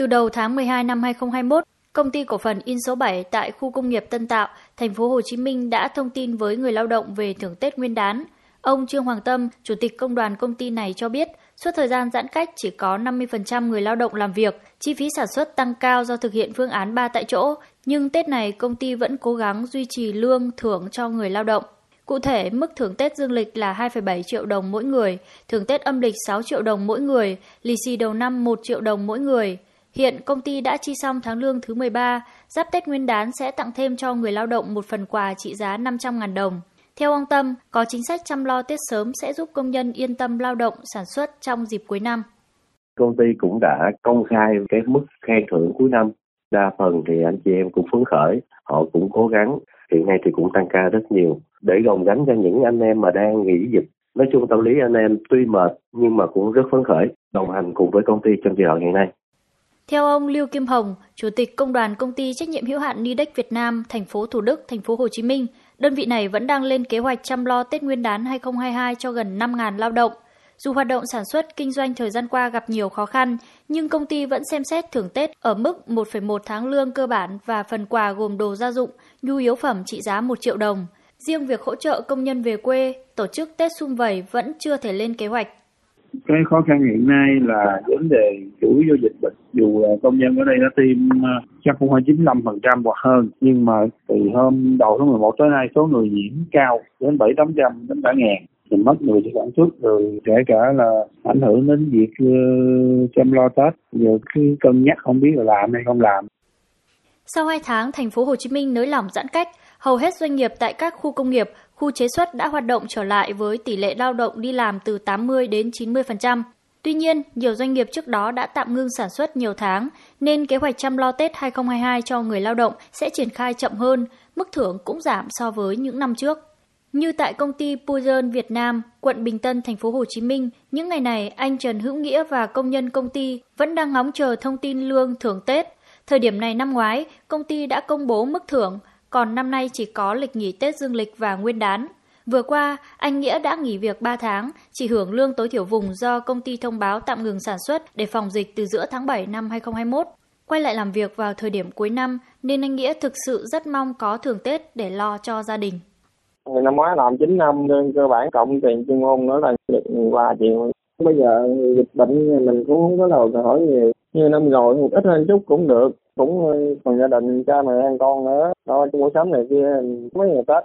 Từ đầu tháng 12 năm 2021, Công ty cổ phần in số 7 tại khu công nghiệp Tân Tạo, thành phố Hồ Chí Minh đã thông tin với người lao động về thưởng Tết Nguyên đán. Ông Trương Hoàng Tâm, chủ tịch công đoàn công ty này cho biết, suốt thời gian giãn cách chỉ có 50% người lao động làm việc, chi phí sản xuất tăng cao do thực hiện phương án 3 tại chỗ, nhưng Tết này công ty vẫn cố gắng duy trì lương thưởng cho người lao động. Cụ thể, mức thưởng Tết dương lịch là 2,7 triệu đồng mỗi người, thưởng Tết âm lịch 6 triệu đồng mỗi người, lì xì đầu năm 1 triệu đồng mỗi người. Hiện công ty đã chi xong tháng lương thứ 13, giáp Tết Nguyên đán sẽ tặng thêm cho người lao động một phần quà trị giá 500.000 đồng. Theo ông Tâm, có chính sách chăm lo Tết sớm sẽ giúp công nhân yên tâm lao động sản xuất trong dịp cuối năm. Công ty cũng đã công khai cái mức khen thưởng cuối năm. Đa phần thì anh chị em cũng phấn khởi, họ cũng cố gắng. Hiện nay thì cũng tăng ca rất nhiều để gồng gánh cho những anh em mà đang nghỉ dịch. Nói chung tâm lý anh em tuy mệt nhưng mà cũng rất phấn khởi, đồng hành cùng với công ty trong giai đoạn hiện nay. Theo ông Lưu Kim Hồng, Chủ tịch Công đoàn Công ty trách nhiệm hữu hạn Nidex Việt Nam, thành phố Thủ Đức, thành phố Hồ Chí Minh, đơn vị này vẫn đang lên kế hoạch chăm lo Tết Nguyên đán 2022 cho gần 5.000 lao động. Dù hoạt động sản xuất kinh doanh thời gian qua gặp nhiều khó khăn, nhưng công ty vẫn xem xét thưởng Tết ở mức 1,1 tháng lương cơ bản và phần quà gồm đồ gia dụng, nhu yếu phẩm trị giá 1 triệu đồng. Riêng việc hỗ trợ công nhân về quê, tổ chức Tết xung vầy vẫn chưa thể lên kế hoạch cái khó khăn hiện nay là vấn đề chủ do dịch bệnh. Dù công nhân ở đây đã tiêm ờ, chắc cũng phải 95 phần trăm hoặc hơn. Nhưng mà từ hôm đầu tháng 11 tới nay số người nhiễm cao đến bảy tám trăm đến cả ngàn. Thì mất người sản xuất rồi kể cả là ảnh hưởng đến việc uh, chăm lo tết. Giờ cứ cân nhắc không biết là làm hay không làm. Sau hai tháng thành phố Hồ Chí Minh nới lỏng giãn cách hầu hết doanh nghiệp tại các khu công nghiệp khu chế xuất đã hoạt động trở lại với tỷ lệ lao động đi làm từ 80 đến 90%. Tuy nhiên, nhiều doanh nghiệp trước đó đã tạm ngưng sản xuất nhiều tháng, nên kế hoạch chăm lo Tết 2022 cho người lao động sẽ triển khai chậm hơn, mức thưởng cũng giảm so với những năm trước. Như tại công ty Pujon Việt Nam, quận Bình Tân, thành phố Hồ Chí Minh, những ngày này anh Trần Hữu Nghĩa và công nhân công ty vẫn đang ngóng chờ thông tin lương thưởng Tết. Thời điểm này năm ngoái, công ty đã công bố mức thưởng, còn năm nay chỉ có lịch nghỉ Tết dương lịch và nguyên đán. Vừa qua, anh Nghĩa đã nghỉ việc 3 tháng, chỉ hưởng lương tối thiểu vùng do công ty thông báo tạm ngừng sản xuất để phòng dịch từ giữa tháng 7 năm 2021. Quay lại làm việc vào thời điểm cuối năm nên anh Nghĩa thực sự rất mong có thưởng Tết để lo cho gia đình. Năm ngoái làm 9 năm nên cơ bản cộng tiền chuyên môn nữa là được 3 triệu. Bây giờ dịch bệnh mình cũng không có đầu hỏi nhiều. Như năm rồi một ít hơn chút cũng được cũng ờ, còn gia đình cha mẹ ăn con nữa lo cho mua sắm này kia mấy ngày tết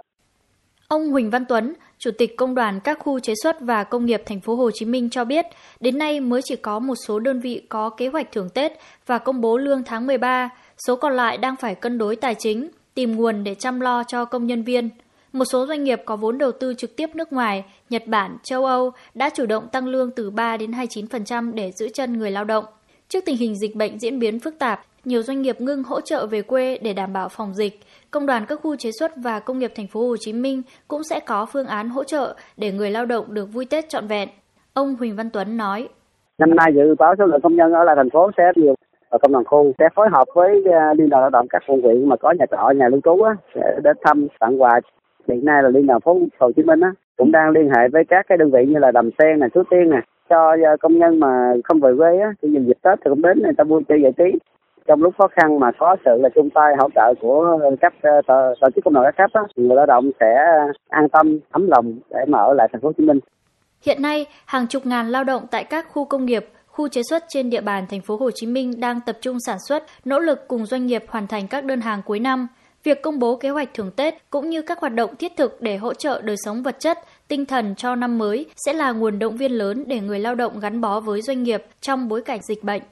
Ông Huỳnh Văn Tuấn, Chủ tịch Công đoàn các khu chế xuất và công nghiệp thành phố Hồ Chí Minh cho biết, đến nay mới chỉ có một số đơn vị có kế hoạch thưởng Tết và công bố lương tháng 13, số còn lại đang phải cân đối tài chính, tìm nguồn để chăm lo cho công nhân viên. Một số doanh nghiệp có vốn đầu tư trực tiếp nước ngoài, Nhật Bản, châu Âu đã chủ động tăng lương từ 3 đến 29% để giữ chân người lao động. Trước tình hình dịch bệnh diễn biến phức tạp, nhiều doanh nghiệp ngưng hỗ trợ về quê để đảm bảo phòng dịch. Công đoàn các khu chế xuất và công nghiệp thành phố Hồ Chí Minh cũng sẽ có phương án hỗ trợ để người lao động được vui Tết trọn vẹn. Ông Huỳnh Văn Tuấn nói: Năm nay dự báo số lượng công nhân ở lại thành phố sẽ nhiều và công đoàn khu sẽ phối hợp với à, liên đoàn lao động các quận huyện mà có nhà trọ nhà lưu trú á sẽ đến thăm tặng quà hiện nay là liên đoàn phố Hồ Chí Minh á cũng đang liên hệ với các cái đơn vị như là Đầm Sen này, Suối Tiên này cho ờ, công nhân mà không về quê á thì dịp Tết thì cũng đến người ta vui chơi giải trí trong lúc khó khăn mà có sự là chung tay hỗ trợ của các ờ, tổ, tổ chức công đoàn các cấp á, người lao động sẽ an tâm ấm lòng để mà ở lại thành phố Hồ Chí Minh. Hiện nay, hàng chục ngàn lao động tại các khu công nghiệp, khu chế xuất trên địa bàn thành phố Hồ Chí Minh đang tập trung sản xuất, nỗ lực cùng doanh nghiệp hoàn thành các đơn hàng cuối năm. Việc công bố kế hoạch thưởng Tết cũng như các hoạt động thiết thực để hỗ trợ đời sống vật chất, tinh thần cho năm mới sẽ là nguồn động viên lớn để người lao động gắn bó với doanh nghiệp trong bối cảnh dịch bệnh.